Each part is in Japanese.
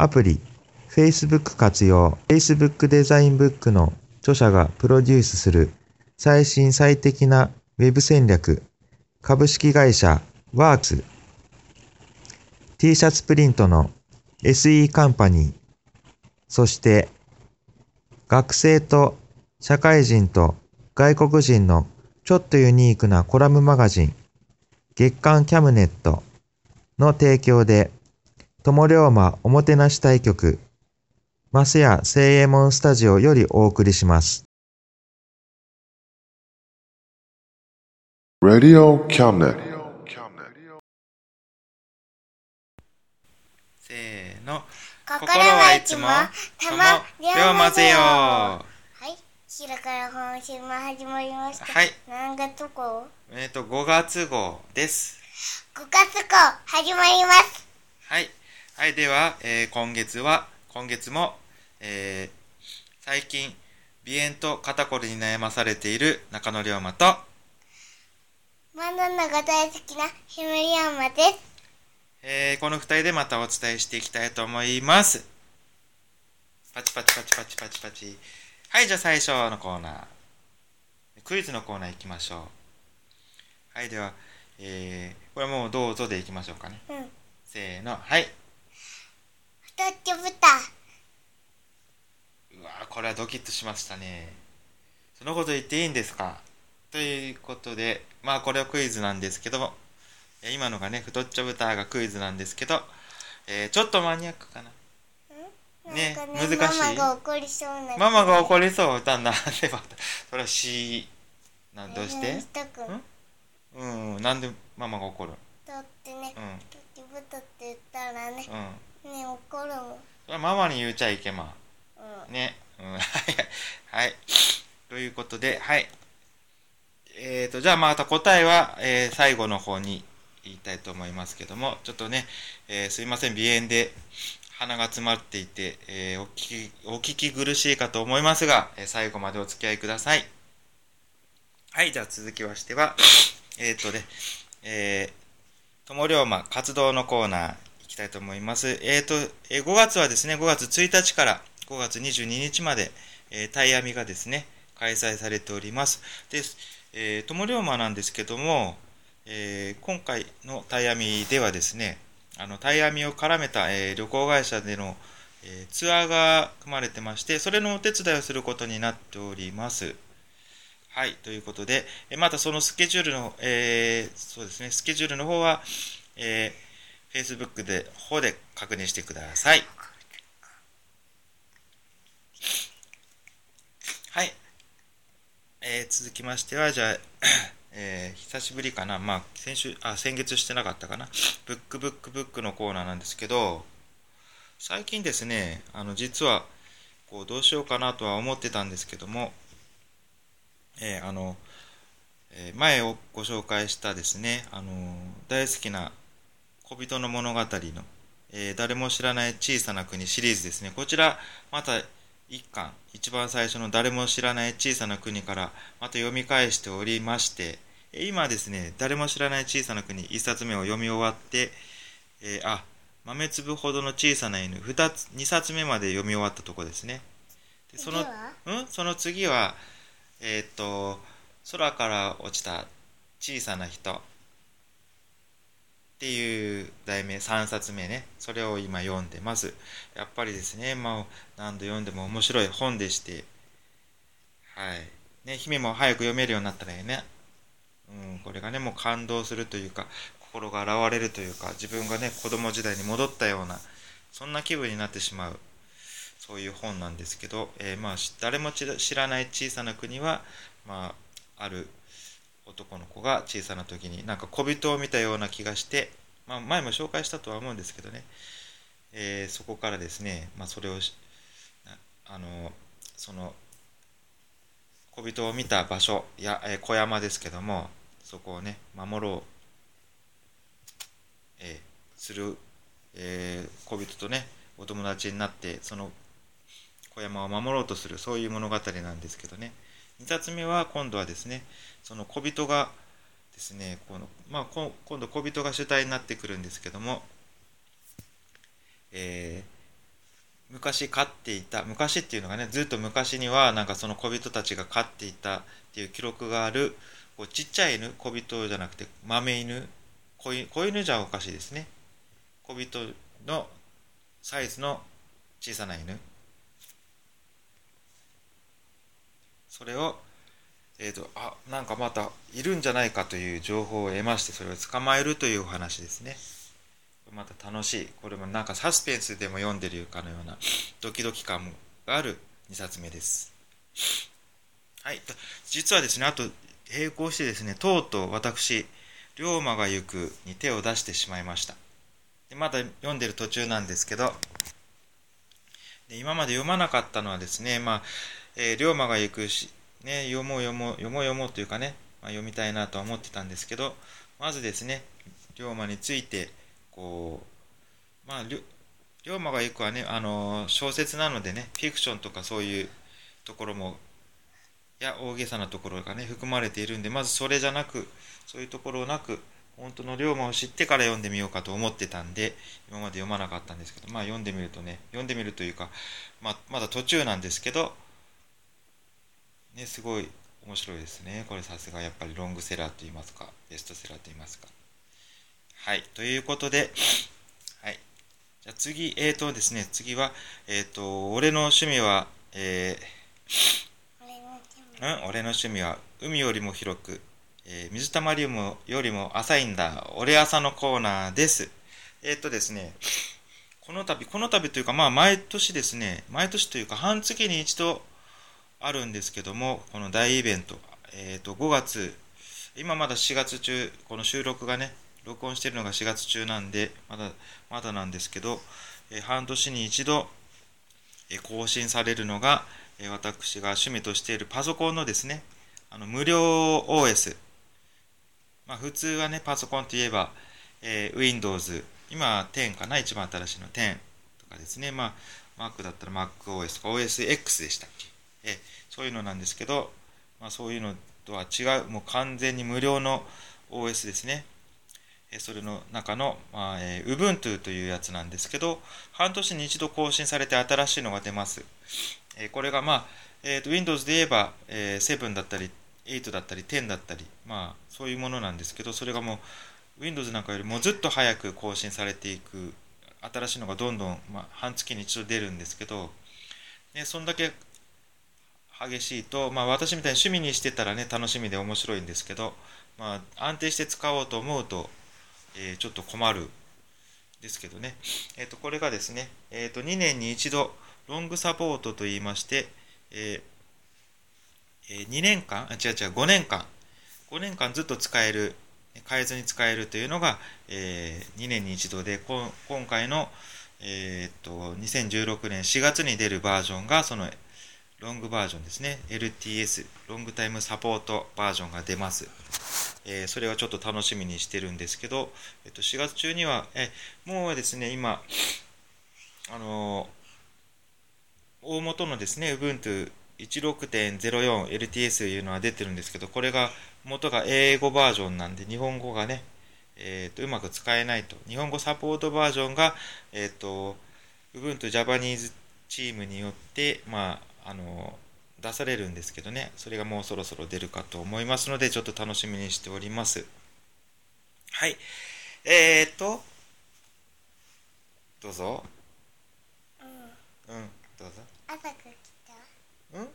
アプリ、Facebook 活用、Facebook デザインブックの著者がプロデュースする最新最適なウェブ戦略、株式会社ワークス、T シャツプリントの SE カンパニー、そして学生と社会人と外国人のちょっとユニークなコラムマガジン、月刊キャムネットの提供で、友龍馬おもてなし対局、マスヤ聖右衛門スタジオよりお送りします。Radio cabinet. せーの心はいつも玉龍馬ぜよはい、白から本週も始まりました。はい。何月号えっ、と5月号です ?5 月号始まります。はいはいでは、えー今月は今月も、えー最近鼻炎と肩こりに悩まされている中野龍馬とマナナが大好きなひむりやまです。えーこの2人でまたお伝えしていきたいと思います。パチパチパチパチパチパチ。はい、じゃあ最初のコーナー。クイズのコーナー行きましょう。はい、では、えー、これもうどうぞでいきましょうかね。うん。せーの、はい。太っちょ豚。うわーこれはドキッとしましたね。そのこと言っていいんですか？ということで、まあこれはクイズなんですけども、えー今のがね、太っちょ豚がクイズなんですけど、えーちょっとマニアックかな？ねなんか難しい？ママが怒りそうな。ママが怒りそう歌んだ。でまた、それはし、なんどうして？えーしたくん？うん、なんでママが怒るだってね、うん、太っちょ豚って言ったらね、うん。ね怒るもん。ママに言うちゃいけま。うん。ね。うん、はい、はい。ということで、はい。えーと、じゃあまた答えは、えー最後の方に言いたいと思いますけども、ちょっとね、えーすいません、鼻炎で鼻が詰まっていて、えーお聞き、お聞き苦しいかと思いますが、えー最後までお付き合いください。はい、じゃあ続きましては、えっ、とね、えー、友龍馬活動のコーナーたいと思います。えっ、と、えー5月はですね、5月1日から5月22日まで、えー、タイヤミがですね、開催されております。で、えー、友龍馬なんですけども、えー今回のタイヤミではですね、あの、タイヤミを絡めた、えー旅行会社での、えーツアーが組まれてまして、それのお手伝いをすることになっております。はい、ということで、えまたそのスケジュールの、えーそうですね、スケジュールの方は、えー、Facebook で、方で確認してください。はい。えー続きましては、じゃあ、えー久しぶりかな。まあ、先週、あ、先月してなかったかな。ブックブックブックのコーナーなんですけど、最近ですね、あの、実は、こう、どうしようかなとは思ってたんですけども、えーあの、えー前をご紹介したですね、あの大好きな小人の物語の、えー誰も知らない小さな国シリーズですね。こちら、また一巻、一番最初の誰も知らない小さな国からまた読み返しておりまして、えー今ですね、誰も知らない小さな国一冊目を読み終わって、えーあ、豆粒ほどの小さな犬二つ、二冊目まで読み終わったとこですね。でその次は？うん？その次は、えーっと、空から落ちた小さな人。っていう題名3冊目ね。それを今読んでます。やっぱりですねまあ何度読んでも面白い本でして。はい。ね姫も早く読めるようになったらいいね。うんこれがねもう感動するというか心が洗われるというか自分がね子供時代に戻ったようなそんな気分になってしまうそういう本なんですけど、えー、まあ誰も知らない小さな国は、まあ、ある男の子が小さな時になんか小人を見たような気がして、まあ、前も紹介したとは思うんですけどね、えー、そこからですね、まあ、それをあのその小人を見た場所や、えー、小山ですけどもそこをね守ろう、えー、する、えー、小人とねお友達になってその小山を守ろうとするそういう物語なんですけどね。2冊目は今度はですねその小人がですねこの、まあ、今度小人が主体になってくるんですけども、えー、昔飼っていた昔っていうのがねずっと昔にはなんかその小人たちが飼っていたっていう記録があるこうちっちゃい犬小人じゃなくて豆犬子犬じゃおかしいですね。小人のサイズの小さな犬。それをえーと、あなんかまたいるんじゃないかという情報を得ましてそれを捕まえるというお話ですね。また楽しい。これもなんかサスペンスでも読んでるかのようなドキドキ感がある2冊目です。はい。実はですねあと並行してですねとうとう私龍馬が行くに手を出してしまいました。でまだ読んでる途中なんですけどで今まで読まなかったのはですねまあ、えー、龍馬が行くしね、読もう読もう読もう読もうというかね、まあ、読みたいなとは思ってたんですけどまずですね龍馬についてこうまあ龍馬が行くはねあの小説なのでねフィクションとかそういうところもや大げさなところがね含まれているんでまずそれじゃなくそういうところなく本当の龍馬を知ってから読んでみようかと思ってたんで今まで読まなかったんですけどまあ読んでみるとね読んでみるというか、まあ、まだ途中なんですけどね、すごい面白いですね。これさすがやっぱりロングセラーと言いますか、ベストセラーと言いますか。はい、ということで、はい。じゃあ次、えーとですね、次は、えっ、ー、と、俺の趣味は、えー、うん、俺の趣味は海よりも広く、えー、水たまりよりも浅いんだ、俺朝のコーナーです。えっ、ー、とですね、この度、この度というか、まあ、毎年ですね、毎年というか、半月に一度、あるんですけども、この大イベント、えっ、ー、と、5月、今まだ4月中、この収録がね、録音してるのが4月中なんで、まだ、まだなんですけど、えー、半年に一度、えー、更新されるのが、え私が趣味としているパソコンのですね、あの無料 OS。まあ、普通はね、パソコンといえば、え Windows、今10かな、一番新しいの。10とかですね、まあ、Mac だったら MacOS とか OSX でしたっけ？えそういうのなんですけど、まあ、そういうのとは違う、もう完全に無料の OS ですね。えそれの中の、まあえー、Ubuntu というやつなんですけど、半年に一度更新されて新しいのが出ます。え、これが、まあえーと、Windows で言えば、えー、7だったり、8だったり、10だったり、まあ、そういうものなんですけど、それがもう Windows なんかよりもずっと早く更新されていく、新しいのがどんどん、まあ、半月に一度出るんですけど、ね、そんだけ激しいと、まあ、私みたいに趣味にしてたらね楽しみで面白いんですけど、まあ、安定して使おうと思うと、えー、ちょっと困るですけどね、えー、とこれがですね、えー、と2年に一度ロングサポートといいまして、えー、2年間あ違う違う5年間。5年間ずっと使える変えずに使えるというのが、えー、2年に一度で今回の、えー、と2016年4月に出るバージョンがそのロングバージョンですね。LTS ロングタイムサポートバージョンが出ます、えー、それはちょっと楽しみにしてるんですけど、えっと、4月中にはえもうですね今あの大元のですね Ubuntu 16.04 LTS というのは出てるんですけどこれが元が英語バージョンなんで日本語がね、えーと、うまく使えないと。日本語サポートバージョンが、えーと、Ubuntu Japanese チームによってまああの出されるんですけどね。それがもうそろそろ出るかと思いますのでちょっと楽しみにしております。はい。えー、っと、どうぞ。うん。うん、どうぞ。朝が来た。うん？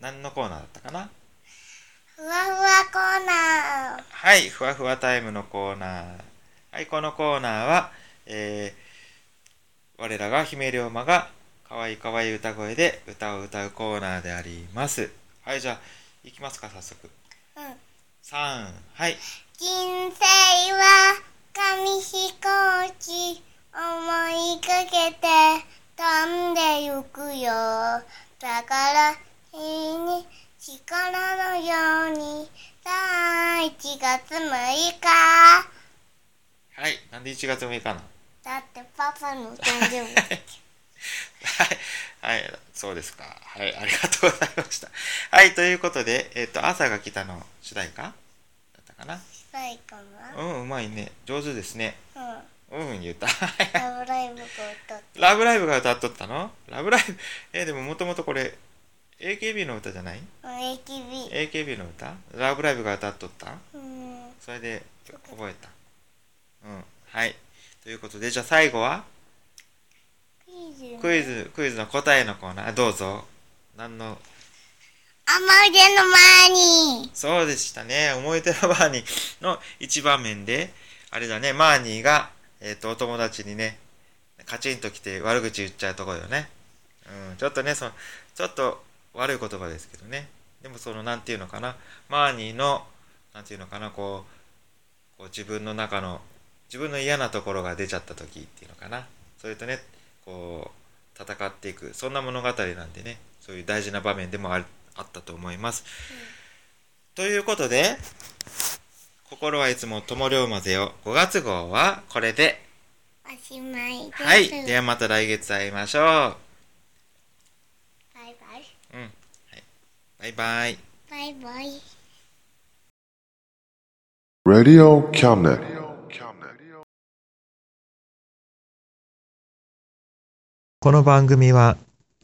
何のコーナーだったかな？ふわふわコーナー。はい、ふわふわタイムのコーナー。はい、このコーナーは、えー、我らが姫龍馬が可愛い可愛い歌声で歌を歌うコーナーであります。はい、じゃあ、行きますか、早速。うん3、はい。人生は紙飛行機思いかけて飛んでゆくよだから日に力のようにさあ1月6日はい、なんで1月6日なの？だってパパの誕生日はい、はい、そうですか。はい、ありがとうございました。はい、ということで、えっ、と、朝が来たの主題歌？だったかな？最後は？うん、うまいね。上手ですね。うんうん、言った。ラブライブが歌ってラブライブが歌っとったの？ラブライブ、えーでももともとこれ、AKB の歌じゃない？AKB ?AKB の歌？ラブライブが歌っとった？うんそれで覚えた。うん、はい。ということで、じゃあ最後は？クイズクイズ、の答えのコーナー、どうぞ。何の、思い出の前にそうでしたね。思い出のマーニーの一場面で、あれだね、マーニーが、えっ、と、お友達にね、カチンと来て悪口言っちゃうところよね。うん、ちょっとね、その、ちょっと悪い言葉ですけどね。でもその、なんていうのかな、マーニーの、なんていうのかな、こう、こう自分の中の、自分の嫌なところが出ちゃった時っていうのかな。それとね、こう、戦っていく、そんな物語なんでね、そういう大事な場面でもあるあったと思います。ということで、心はいつも友龍まぜよ5月号はこれで、おしまいですはい。ではまた来月会いましょう。バイバイうん。はい。バイバイ。バイバイ Radio Cabinet. この番組は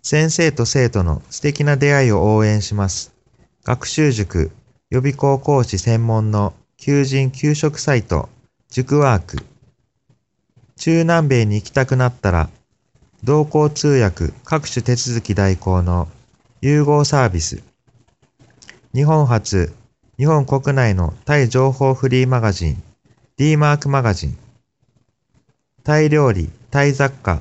先生と生徒の素敵な出会いを応援します。学習塾予備高校講師専門の求人・給食サイト塾ワーク。中南米に行きたくなったら同行通訳各種手続き代行の融合サービス。日本初、日本国内のタイ情報フリーマガジン D マークマガジン。タイ料理、タイ雑貨、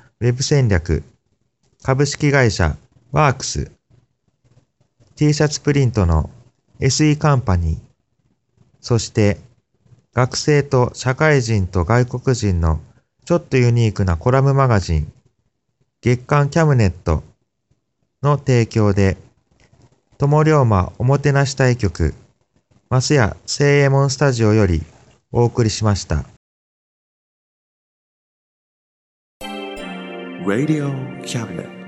ウェブ戦略。株式会社ワークス。T シャツプリントの SE カンパニー。そして学生と社会人と外国人のちょっとユニークなコラムマガジン月刊キャムネットの提供で友龍馬おもてなし対局マスヤ聖右衛門スタジオよりお送りしました。Radio Cabinet.